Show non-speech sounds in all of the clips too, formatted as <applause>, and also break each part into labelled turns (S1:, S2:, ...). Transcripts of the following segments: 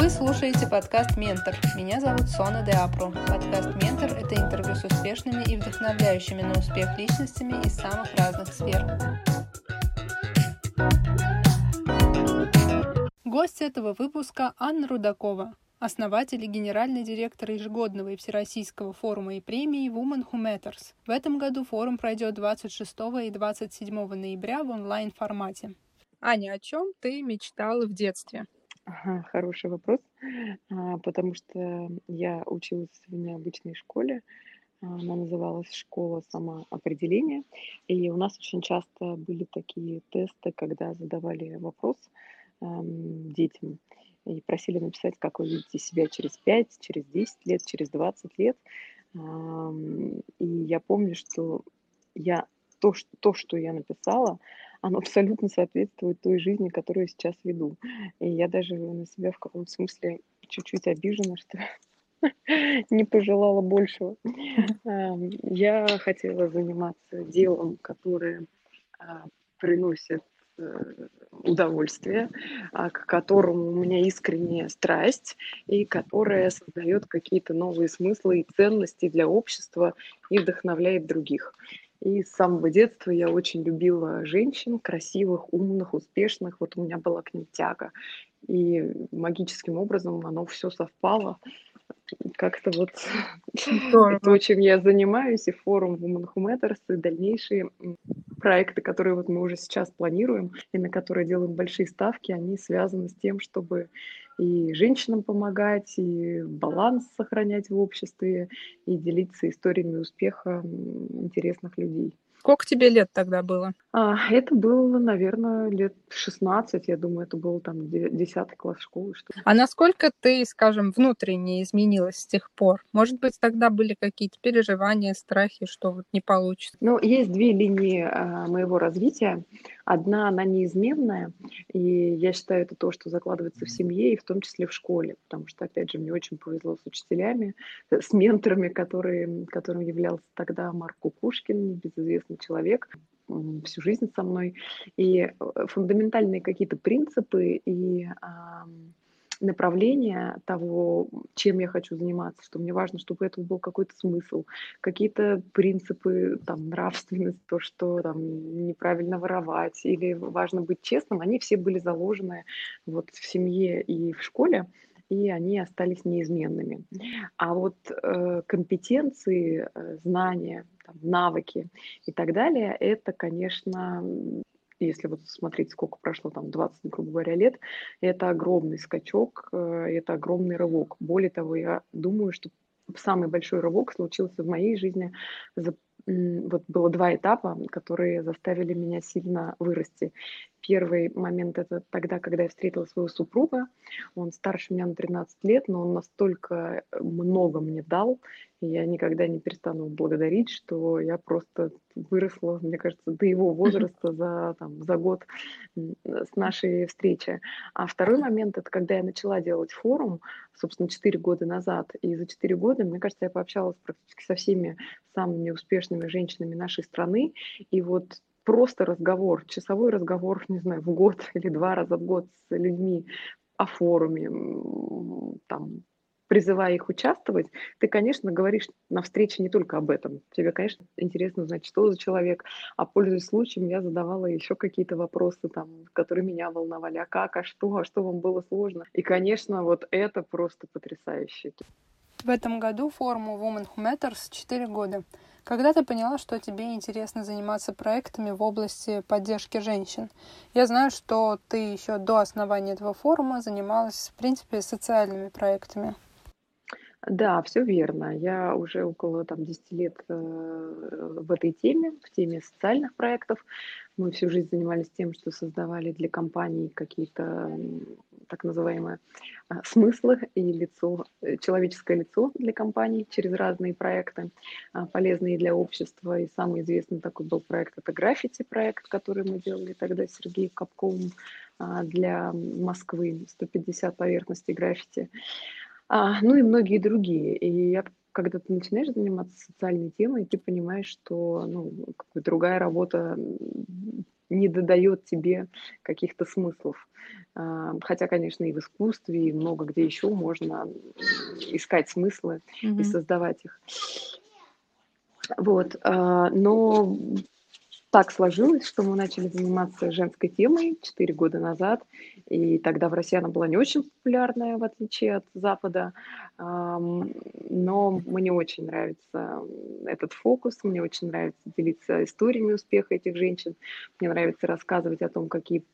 S1: Вы слушаете подкаст «Ментор». Меня зовут Сона де Апро. Подкаст «Ментор» — это интервью с успешными и вдохновляющими на успех личностями из самых разных сфер. Гость этого выпуска Анна Рудакова, основатель и генеральный директор ежегодного и всероссийского форума и премии Women Who Matters. В этом году форум пройдет 26 и 27 ноября в онлайн-формате. Аня, о чем ты мечтала в детстве?
S2: Хороший вопрос, а, потому что я училась в необычной школе, она называлась «Школа самоопределения», и у нас очень часто были такие тесты, когда задавали вопрос эм, детям и просили написать, как вы видите себя через 5, через 10 лет, через 20 лет. И я помню, что я то, что, то, что я написала, оно абсолютно соответствует той жизни, которую я сейчас веду. И я даже на себя в каком-то смысле чуть-чуть обижена, что <laughs> не пожелала большего. <laughs> Я хотела заниматься делом, которое а, приносит э, удовольствие, а, к которому у меня искренняя страсть и которая создает какие-то новые смыслы и ценности для общества и вдохновляет других. И с самого детства я очень любила женщин, красивых, умных, успешных. Вот у меня была к ним тяга. И магическим образом оно все совпало. Как-то вот <laughs> то, чем я занимаюсь, и форум Women Who Matters, и дальнейшие проекты, которые вот мы уже сейчас планируем, и на которые делаем большие ставки, они связаны с тем, чтобы и женщинам помогать, и баланс сохранять в обществе, и делиться историями успеха интересных людей.
S1: Сколько тебе лет тогда было?
S2: А, это было, наверное, лет 16, я думаю, это был там 10 класс школы. Что
S1: а насколько ты, скажем, внутренне изменилась с тех пор? Может быть, тогда были какие-то переживания, страхи, что вот не получится?
S2: Ну, есть две линии а, моего развития. Одна, она неизменная, и я считаю, это то, что закладывается в семье и в том числе в школе, потому что, опять же, мне очень повезло с учителями, с менторами, которые, которым являлся тогда Марк Кукушкин, безызвестный человек, всю жизнь со мной. И э, фундаментальные какие-то принципы и направление того, чем я хочу заниматься, что мне важно, чтобы это был какой-то смысл, какие-то принципы, там, нравственность, то, что там неправильно воровать или важно быть честным, они все были заложены вот в семье и в школе и они остались неизменными. А вот э, компетенции, э, знания, там, навыки и так далее, это, конечно, если вот смотреть, сколько прошло, там, 20, грубо говоря, лет, это огромный скачок, э, это огромный рывок. Более того, я думаю, что самый большой рывок случился в моей жизни вот было два этапа, которые заставили меня сильно вырасти. Первый момент это тогда, когда я встретила своего супруга. Он старше меня на 13 лет, но он настолько много мне дал, я никогда не перестану благодарить, что я просто выросла, мне кажется, до его <laughs> возраста за, там, за год с нашей встречи. А второй момент это когда я начала делать форум, собственно, 4 года назад. И за 4 года, мне кажется, я пообщалась практически со всеми самыми успешными женщинами нашей страны. И вот просто разговор, часовой разговор, <laughs> не знаю, в год <laughs> или два раза в год с людьми о форуме, там, призывая их участвовать, ты, конечно, говоришь на встрече не только об этом. Тебе, конечно, интересно знать, что за человек. А пользуясь случаем, я задавала еще какие-то вопросы, там, которые меня волновали. А как, а что, а что вам было сложно? И, конечно, вот это просто потрясающе.
S1: В этом году форуму Women Who Matters 4 года. Когда ты поняла, что тебе интересно заниматься проектами в области поддержки женщин? Я знаю, что ты еще до основания этого форума занималась, в принципе, социальными проектами.
S2: Да, все верно. Я уже около там, 10 лет э, в этой теме, в теме социальных проектов. Мы всю жизнь занимались тем, что создавали для компаний какие-то так называемые а, смыслы и лицо, э, человеческое лицо для компаний через разные проекты, а, полезные для общества. И самый известный такой был проект, это граффити проект, который мы делали тогда с Сергеем Капковым а, для Москвы, 150 поверхностей граффити. А, ну и многие другие. И я, когда ты начинаешь заниматься социальной темой, ты понимаешь, что ну, другая работа не додает тебе каких-то смыслов. А, хотя, конечно, и в искусстве, и много где еще можно искать смыслы mm-hmm. и создавать их. Вот, а, но так сложилось, что мы начали заниматься женской темой 4 года назад, и тогда в России она была не очень популярная, в отличие от Запада, но мне очень нравится этот фокус, мне очень нравится делиться историями успеха этих женщин, мне нравится рассказывать о том, какие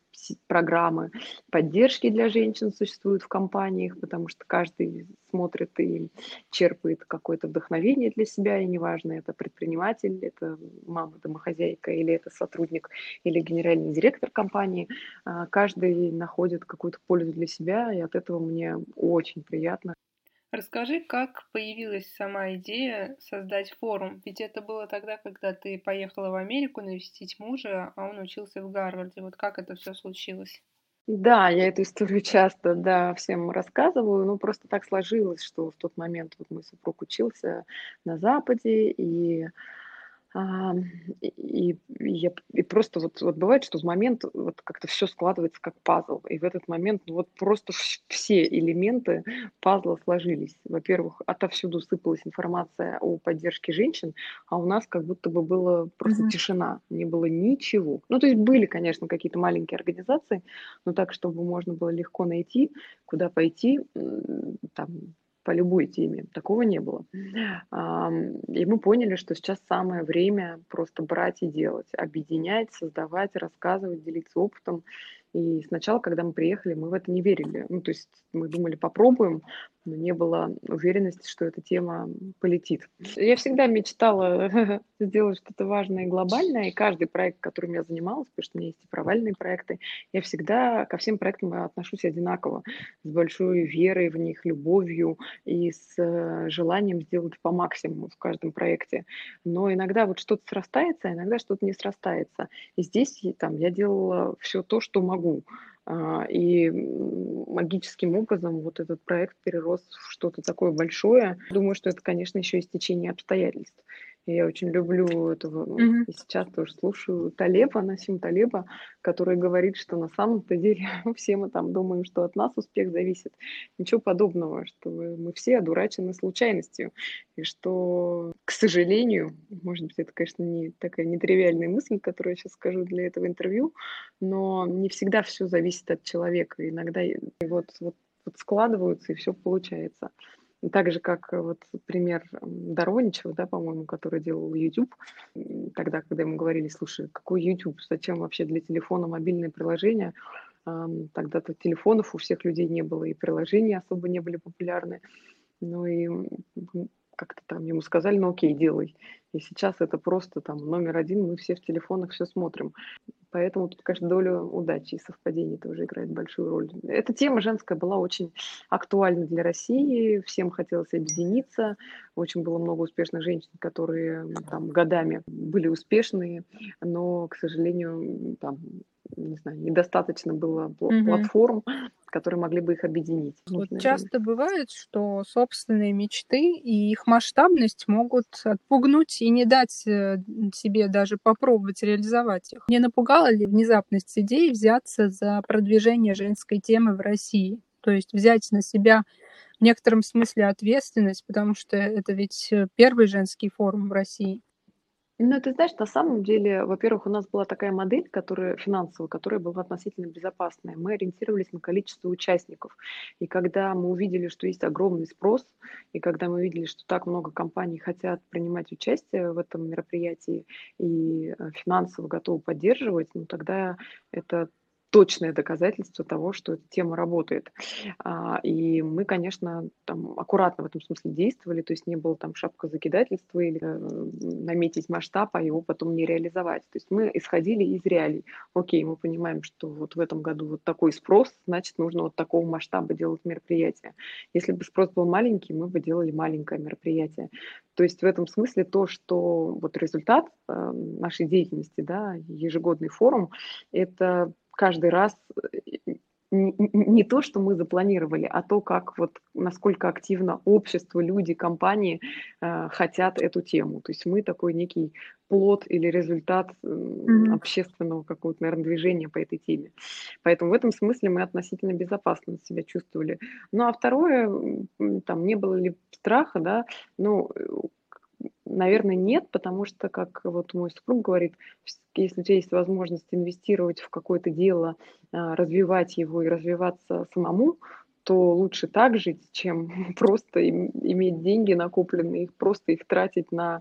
S2: программы поддержки для женщин существуют в компаниях, потому что каждый смотрит и черпает какое-то вдохновение для себя, и неважно, это предприниматель, это мама-домохозяйка, или это сотрудник, или генеральный директор компании, а, каждый находит какую-то пользу для себя, и от этого мне очень приятно.
S1: Расскажи, как появилась сама идея создать форум? Ведь это было тогда, когда ты поехала в Америку навестить мужа, а он учился в Гарварде. Вот как это все случилось?
S2: Да, я эту историю часто, да, всем рассказываю. Ну, просто так сложилось, что в тот момент вот мой супруг учился на Западе, и и, и, я, и просто вот, вот бывает, что в момент вот как-то все складывается как пазл. И в этот момент ну, вот просто все элементы пазла сложились. Во-первых, отовсюду сыпалась информация о поддержке женщин, а у нас как будто бы была просто mm-hmm. тишина, не было ничего. Ну, то есть были, конечно, какие-то маленькие организации, но так, чтобы можно было легко найти, куда пойти, там по теме. Такого не было. И мы поняли, что сейчас самое время просто брать и делать, объединять, создавать, рассказывать, делиться опытом. И сначала, когда мы приехали, мы в это не верили. Ну, то есть мы думали, попробуем, но не было уверенности, что эта тема полетит. Я всегда мечтала <laughs> сделать что-то важное и глобальное, и каждый проект, которым я занималась, потому что у меня есть и провальные проекты, я всегда ко всем проектам отношусь одинаково, с большой верой в них, любовью и с э, желанием сделать по максимуму в каждом проекте. Но иногда вот что-то срастается, а иногда что-то не срастается. И здесь там, я делала все то, что могу. А, и магическим образом вот этот проект перерос в что-то такое большое. Думаю, что это, конечно, еще и стечение обстоятельств. Я очень люблю этого. Mm-hmm. И сейчас тоже слушаю Талеба, Насим Талеба, который говорит, что на самом-то деле <laughs> все мы там думаем, что от нас успех зависит. Ничего подобного, что мы все одурачены случайностью. И что, к сожалению, может быть, это, конечно, не такая нетривиальная мысль, которую я сейчас скажу для этого интервью, но не всегда все зависит от человека. Иногда вот, вот, вот складываются, и все получается. Так же, как э, вот пример Дороничева, да, по-моему, который делал YouTube, тогда, когда ему говорили, слушай, какой YouTube, зачем вообще для телефона мобильное приложение, тогда-то телефонов у всех людей не было, и приложения особо не были популярны. Ну и как-то там ему сказали, ну окей, делай. И сейчас это просто там номер один, мы все в телефонах все смотрим. Поэтому тут, конечно, доля удачи и совпадений тоже играет большую роль. Эта тема женская была очень актуальна для России, всем хотелось объединиться, очень было много успешных женщин, которые там годами были успешные, но, к сожалению, там не знаю, недостаточно было mm-hmm. платформ, которые могли бы их объединить.
S1: Вот часто бывает, что собственные мечты и их масштабность могут отпугнуть и не дать э, себе даже попробовать реализовать их. Не напугала ли внезапность идеи взяться за продвижение женской темы в России? То есть взять на себя в некотором смысле ответственность, потому что это ведь э, первый женский форум в России.
S2: Ну, ты знаешь, на самом деле, во-первых, у нас была такая модель, которая финансовая, которая была относительно безопасная. Мы ориентировались на количество участников. И когда мы увидели, что есть огромный спрос, и когда мы увидели, что так много компаний хотят принимать участие в этом мероприятии и э, финансово готовы поддерживать, ну тогда это точное доказательство того, что эта тема работает. А, и мы, конечно, там аккуратно в этом смысле действовали, то есть не было там шапка закидательства или э, наметить масштаб, а его потом не реализовать. То есть мы исходили из реалий. Окей, мы понимаем, что вот в этом году вот такой спрос, значит, нужно вот такого масштаба делать мероприятие. Если бы спрос был маленький, мы бы делали маленькое мероприятие. То есть в этом смысле то, что вот результат э, нашей деятельности, да, ежегодный форум, это каждый раз э, не, не то, что мы запланировали, а то, как вот насколько активно общество, люди, компании э, хотят эту тему. То есть мы такой некий плод или результат э, mm-hmm. общественного какого-то, наверное, движения по этой теме. Поэтому в этом смысле мы относительно безопасно себя чувствовали. Ну а второе, там не было ли страха, да, ну Наверное, нет, потому что, как вот мой супруг говорит, если у тебя есть возможность инвестировать в какое-то дело, а, развивать его и развиваться самому, то лучше так жить, чем <laughs> просто иметь деньги накопленные, их просто их тратить на,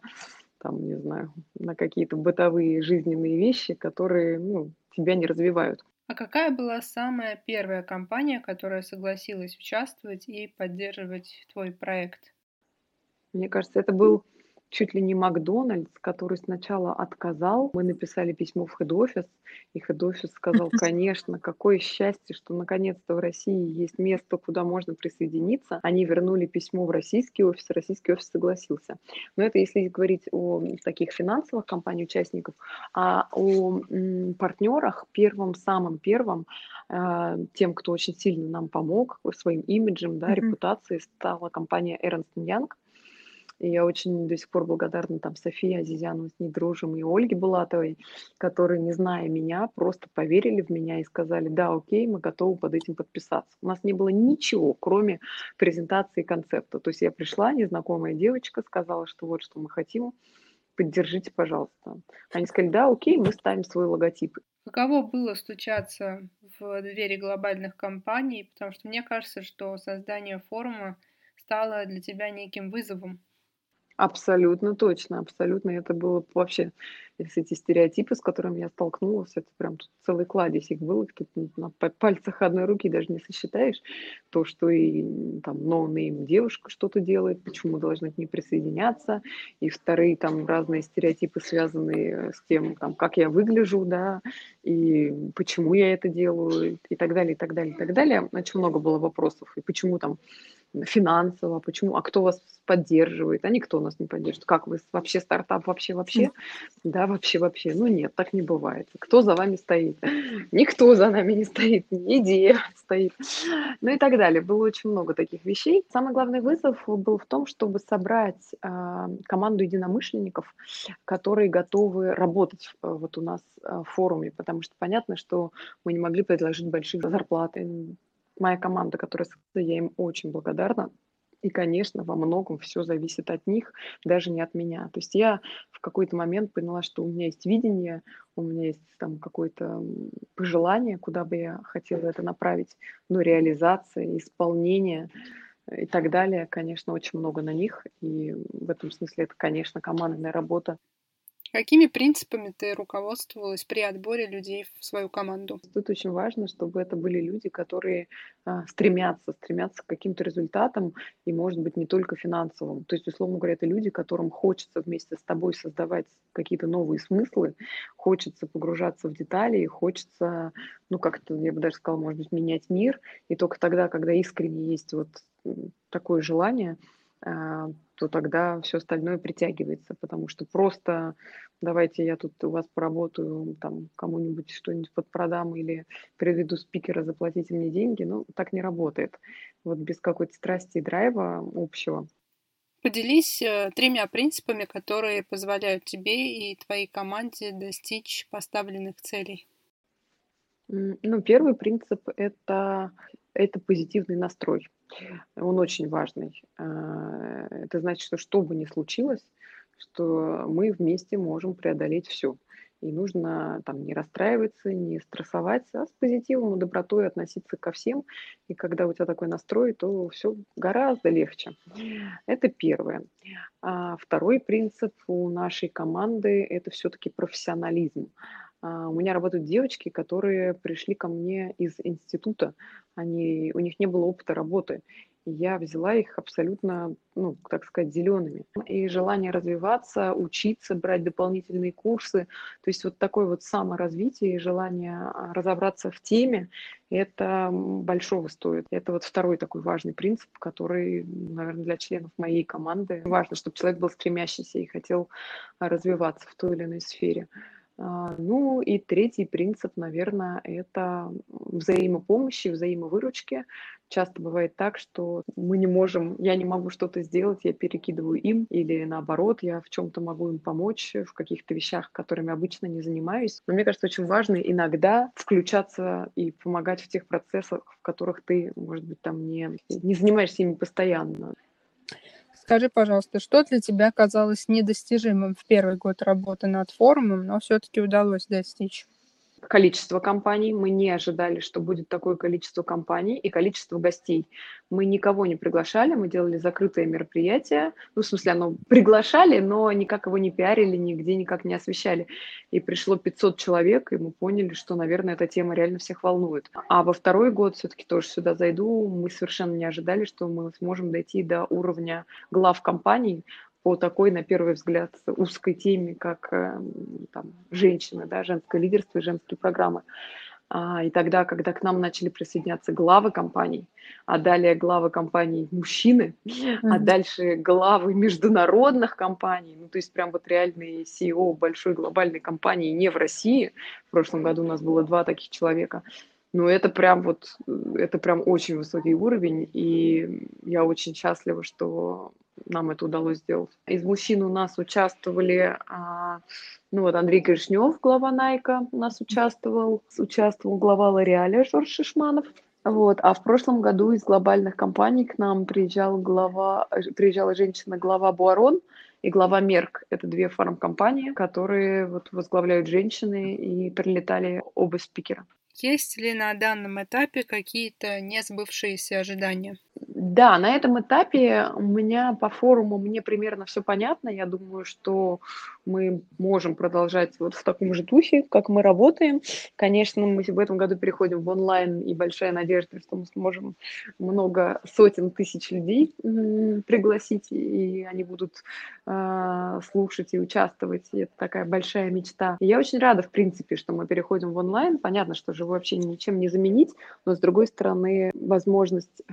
S2: там, не знаю, на какие-то бытовые жизненные вещи, которые ну, тебя не развивают.
S1: А какая была самая первая компания, которая согласилась участвовать и поддерживать твой проект?
S2: Мне кажется, это был чуть ли не Макдональдс, который сначала отказал. Мы написали письмо в хед-офис, и хед-офис сказал, <laughs> конечно, какое счастье, что наконец-то в России есть место, куда можно присоединиться. Они вернули письмо в российский офис, российский офис согласился. Но это если говорить о таких финансовых компаний-участников, а о партнерах, первым, самым первым, а, тем, кто очень сильно нам помог своим имиджем, да, mm-hmm. репутацией, стала компания Ernst Young. И я очень до сих пор благодарна там Софии Азизяну, с ней дружим, и Ольге Булатовой, которые, не зная меня, просто поверили в меня и сказали, да, окей, мы готовы под этим подписаться. У нас не было ничего, кроме презентации концепта. То есть я пришла, незнакомая девочка, сказала, что вот что мы хотим, поддержите, пожалуйста. Они сказали, да, окей, мы ставим свой логотип.
S1: Каково было стучаться в двери глобальных компаний? Потому что мне кажется, что создание форума стало для тебя неким вызовом.
S2: Абсолютно точно, абсолютно. Это было вообще, если эти стереотипы, с которыми я столкнулась, это прям тут целый кладезь их было, тут на пальцах одной руки даже не сосчитаешь. То, что и там no-name девушка что-то делает, почему должны к ней присоединяться, и вторые там разные стереотипы, связанные с тем, там, как я выгляжу, да, и почему я это делаю, и так далее, и так далее, и так далее. Очень много было вопросов, и почему там финансово, почему, а кто вас поддерживает, а никто нас не поддерживает. Как вы вообще стартап, вообще, вообще? Да, вообще, вообще. Ну нет, так не бывает. Кто за вами стоит? Никто за нами не стоит, идея стоит. Ну и так далее. Было очень много таких вещей. Самый главный вызов был в том, чтобы собрать э, команду единомышленников, которые готовы работать э, вот у нас э, в форуме, потому что понятно, что мы не могли предложить большие зарплаты, моя команда, которая я им очень благодарна. И, конечно, во многом все зависит от них, даже не от меня. То есть я в какой-то момент поняла, что у меня есть видение, у меня есть там какое-то пожелание, куда бы я хотела это направить, но реализация, исполнение и так далее, конечно, очень много на них. И в этом смысле это, конечно, командная работа.
S1: Какими принципами ты руководствовалась при отборе людей в свою команду?
S2: Тут очень важно, чтобы это были люди, которые а, стремятся, стремятся к каким-то результатам и, может быть, не только финансовым. То есть, условно говоря, это люди, которым хочется вместе с тобой создавать какие-то новые смыслы, хочется погружаться в детали, и хочется, ну, как-то, я бы даже сказала, может быть, менять мир. И только тогда, когда искренне есть вот такое желание, а, то тогда все остальное притягивается, потому что просто давайте я тут у вас поработаю, там кому-нибудь что-нибудь подпродам или приведу спикера, заплатите мне деньги, ну, так не работает. Вот без какой-то страсти и драйва общего.
S1: Поделись э, тремя принципами, которые позволяют тебе и твоей команде достичь поставленных целей.
S2: Ну, первый принцип это, это позитивный настрой. Он очень важный. А, это значит, что что бы ни случилось, что мы вместе можем преодолеть все. И нужно там не расстраиваться, не стрессовать, а с позитивом и добротой относиться ко всем. И когда у тебя такой настрой, то все гораздо легче. Это первое. А второй принцип у нашей команды – это все-таки профессионализм. А, у меня работают девочки, которые пришли ко мне из института. Они, у них не было опыта работы. Я взяла их абсолютно, ну, так сказать, зелеными. И желание развиваться, учиться, брать дополнительные курсы. То есть вот такое вот саморазвитие и желание а, разобраться в теме, это большого стоит. Это вот второй такой важный принцип, который, наверное, для членов моей команды важно, чтобы человек был стремящийся и хотел развиваться в той или иной сфере. А, ну и третий принцип, наверное, это взаимопомощи, взаимовыручки. Часто бывает так, что мы не можем, я не могу что-то сделать, я перекидываю им, или наоборот, я в чем-то могу им помочь, в каких-то вещах, которыми обычно не занимаюсь. Но мне кажется, очень важно иногда включаться и помогать в тех процессах, в которых ты, может быть, там не, не занимаешься ими постоянно.
S1: Скажи, пожалуйста, что для тебя казалось недостижимым в первый год работы над форумом, но все-таки удалось достичь?
S2: Количество компаний. Мы не ожидали, что будет такое количество компаний и количество гостей. Мы никого не приглашали, мы делали закрытое мероприятие. Ну, в смысле, оно приглашали, но никак его не пиарили, нигде никак не освещали. И пришло 500 человек, и мы поняли, что, наверное, эта тема реально всех волнует. А во второй год все-таки тоже сюда зайду. Мы совершенно не ожидали, что мы сможем дойти до уровня глав компаний по такой, на первый взгляд, узкой теме, как э, там, женщины, да, женское лидерство и женские программы. А, и тогда, когда к нам начали присоединяться главы компаний, а далее главы компаний мужчины, mm-hmm. а дальше главы международных компаний, ну то есть прям вот реальные CEO большой глобальной компании не в России, в прошлом году у нас было два таких человека, ну, это прям вот, это прям очень высокий уровень, и я очень счастлива, что нам это удалось сделать. Из мужчин у нас участвовали, а, ну вот Андрей Гришнев, глава Найка у нас участвовал, участвовал глава Лореаля Жорж Шишманов, вот. А в прошлом году из глобальных компаний к нам приезжал глава, приезжала женщина-глава Буарон и глава Мерк. Это две фармкомпании, которые вот возглавляют женщины, и прилетали оба спикера.
S1: Есть ли на данном этапе какие-то несбывшиеся ожидания?
S2: Да, на этом этапе у меня по форуму мне примерно все понятно. Я думаю, что мы можем продолжать вот в таком же духе, как мы работаем. Конечно, мы в этом году переходим в онлайн, и большая надежда, что мы сможем много сотен тысяч людей пригласить, и они будут э, слушать и участвовать. И это такая большая мечта. И я очень рада, в принципе, что мы переходим в онлайн. Понятно, что живое общение ничем не заменить, но, с другой стороны, возможность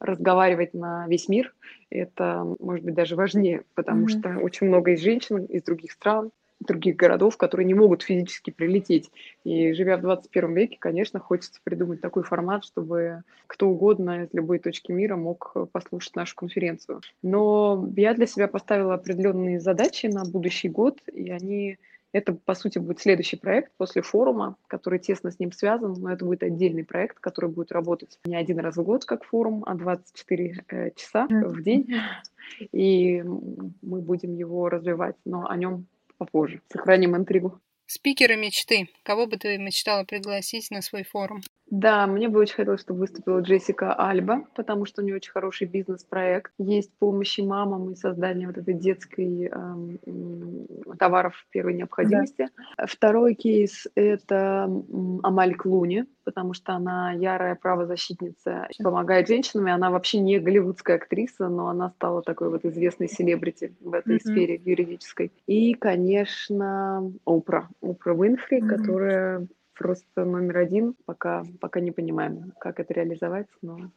S2: разговаривать на весь мир, это, может быть, даже важнее, потому mm-hmm. что очень много из женщин из других стран, других городов, которые не могут физически прилететь. И живя в 21 веке, конечно, хочется придумать такой формат, чтобы кто угодно из любой точки мира мог послушать нашу конференцию. Но я для себя поставила определенные задачи на будущий год, и они это, по сути, будет следующий проект после форума, который тесно с ним связан, но это будет отдельный проект, который будет работать не один раз в год, как форум, а 24 э, часа в день. И мы будем его развивать, но о нем попозже. Сохраним интригу.
S1: Спикеры мечты. Кого бы ты мечтала пригласить на свой форум?
S2: Да, мне бы очень хотелось, чтобы выступила Джессика Альба, потому что у нее очень хороший бизнес-проект. Есть помощи мамам и создание вот этой детской эм, товаров первой необходимости. Да. Второй кейс – это Амаль Клуни, потому что она ярая правозащитница, помогает женщинам, и она вообще не голливудская актриса, но она стала такой вот известной селебрити в этой mm-hmm. сфере юридической. И, конечно, Опра, Опра Уинфри, mm-hmm. которая просто номер один, пока, пока не понимаем, как это реализовать, но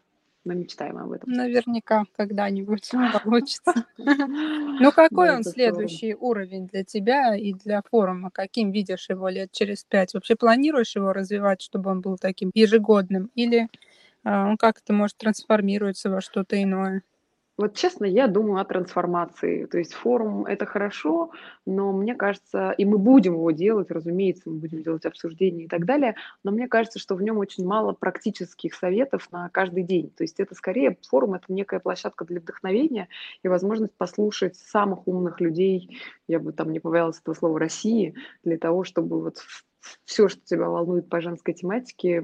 S2: мы мечтаем об этом.
S1: Наверняка когда-нибудь <laughs> <laughs> получится. Ну, какой он следующий уровень для тебя и для форума? Каким видишь его лет через пять? Вообще планируешь его развивать, чтобы он был таким ежегодным? Или а, он как-то может трансформируется во что-то иное?
S2: Вот честно, я думаю о трансформации. То есть форум – это хорошо, но мне кажется, и мы будем его делать, разумеется, мы будем делать обсуждения и так далее, но мне кажется, что в нем очень мало практических советов на каждый день. То есть это скорее форум – это некая площадка для вдохновения и возможность послушать самых умных людей, я бы там не побоялась этого слова, России, для того, чтобы вот все, что тебя волнует по женской тематике,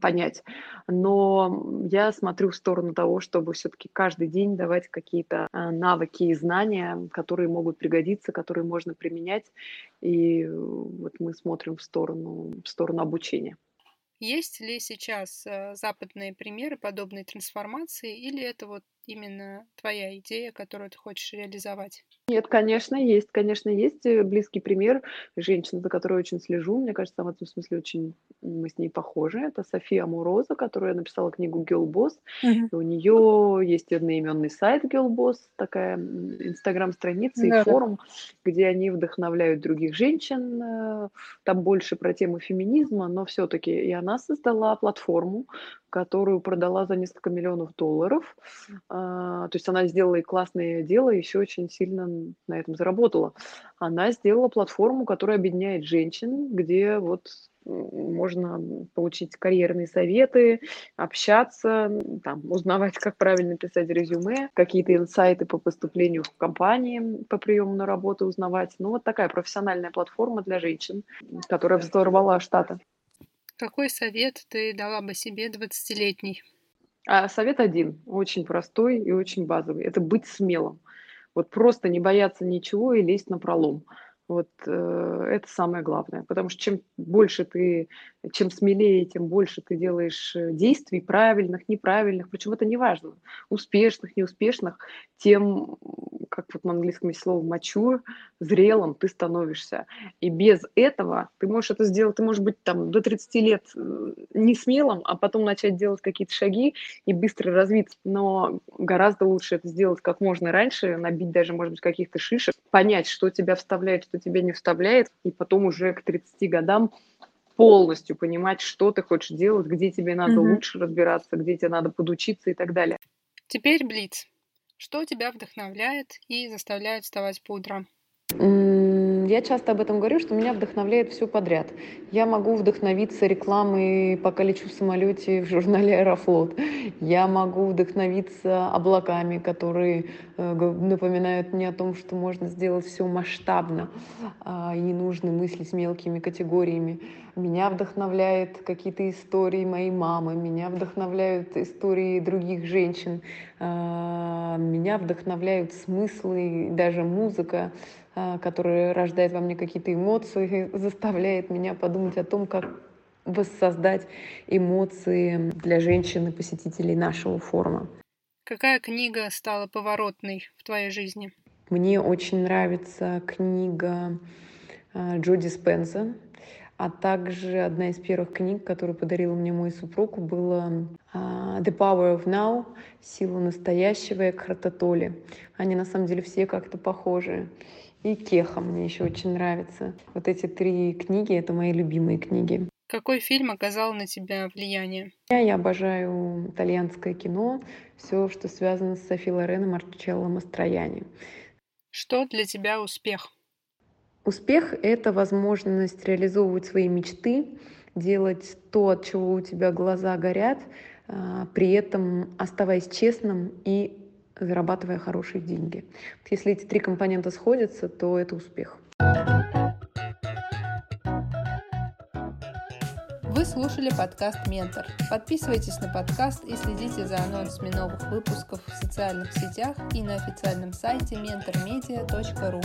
S2: понять. Но я смотрю в сторону того, чтобы все-таки каждый день давать какие-то а, навыки и знания, которые могут пригодиться, которые можно применять. И вот мы смотрим в сторону, в сторону обучения.
S1: Есть ли сейчас э, западные примеры подобной трансформации, или это вот именно твоя идея, которую ты хочешь реализовать?
S2: Нет, конечно, есть. Конечно, есть э, близкий пример женщины, за которой очень слежу. Мне кажется, в этом смысле очень мы с ней похожи. Это София Муроза, которая написала книгу Girl Boss. И у нее есть одноименный сайт Girl Boss, такая инстаграм-страница и форум, где они вдохновляют других женщин. Э, там больше про тему феминизма, но все-таки и она создала платформу, которую продала за несколько миллионов долларов. А, то есть она сделала и классное дело, еще очень сильно на этом заработала. Она сделала платформу, которая объединяет женщин, где вот можно получить карьерные советы, общаться, там, узнавать, как правильно писать резюме, какие-то инсайты по поступлению в компании, по приему на работу узнавать. Ну, вот такая профессиональная платформа для женщин, которая взорвала Штаты.
S1: Какой совет ты дала бы себе 20-летней?
S2: А совет один, очень простой и очень базовый. Это быть смелым. Вот просто не бояться ничего и лезть на пролом. Вот э, это самое главное, потому что чем больше ты, чем смелее, тем больше ты делаешь э, действий правильных, неправильных, причем это не важно, успешных, неуспешных, тем, как вот на английском есть слово mature, зрелым ты становишься. И без этого ты можешь это сделать, ты можешь быть там до 30 лет э, не смелым, а потом начать делать какие-то шаги и быстро развиться. Но гораздо лучше это сделать как можно раньше, набить даже, может быть, каких-то шишек, понять, что тебя вставляет, что тебя не вставляет, и потом уже к 30 годам полностью понимать, что ты хочешь делать, где тебе надо mm-hmm. лучше разбираться, где тебе надо подучиться и так далее.
S1: Теперь Блиц. Что тебя вдохновляет и заставляет вставать по утрам?
S2: Я часто об этом говорю, что меня вдохновляет все подряд. Я могу вдохновиться рекламой, пока лечу в самолете в журнале «Аэрофлот». Я могу вдохновиться облаками, которые э, напоминают мне о том, что можно сделать все масштабно, а, и не нужно мыслить мелкими категориями. Меня вдохновляют какие-то истории моей мамы, меня вдохновляют истории других женщин, а, меня вдохновляют смыслы, даже музыка. А, который рождает во мне какие-то эмоции, <laughs> заставляет меня подумать о том, как воссоздать эмоции для женщин и посетителей нашего форума.
S1: Какая книга стала поворотной в твоей жизни?
S2: Мне очень нравится книга а, Джоди Спенса, а также одна из первых книг, которую подарил мне мой супруг, была The Power of Now, «Сила настоящего» и Кхартатоли. Они на самом деле все как-то похожи. И Кеха мне еще очень нравится. Вот эти три книги — это мои любимые книги.
S1: Какой фильм оказал на тебя влияние?
S2: Я, я обожаю итальянское кино, все, что связано с Софи Лорен и Марчелло Мастрояни.
S1: Что для тебя успех?
S2: Успех — это возможность реализовывать свои мечты, делать то, от чего у тебя глаза горят, а, при этом оставаясь честным и зарабатывая хорошие деньги. Если эти три компонента сходятся, то это успех.
S1: Вы слушали подкаст «Ментор». Подписывайтесь на подкаст и следите за анонсами новых выпусков в социальных сетях и на официальном сайте mentormedia.ru.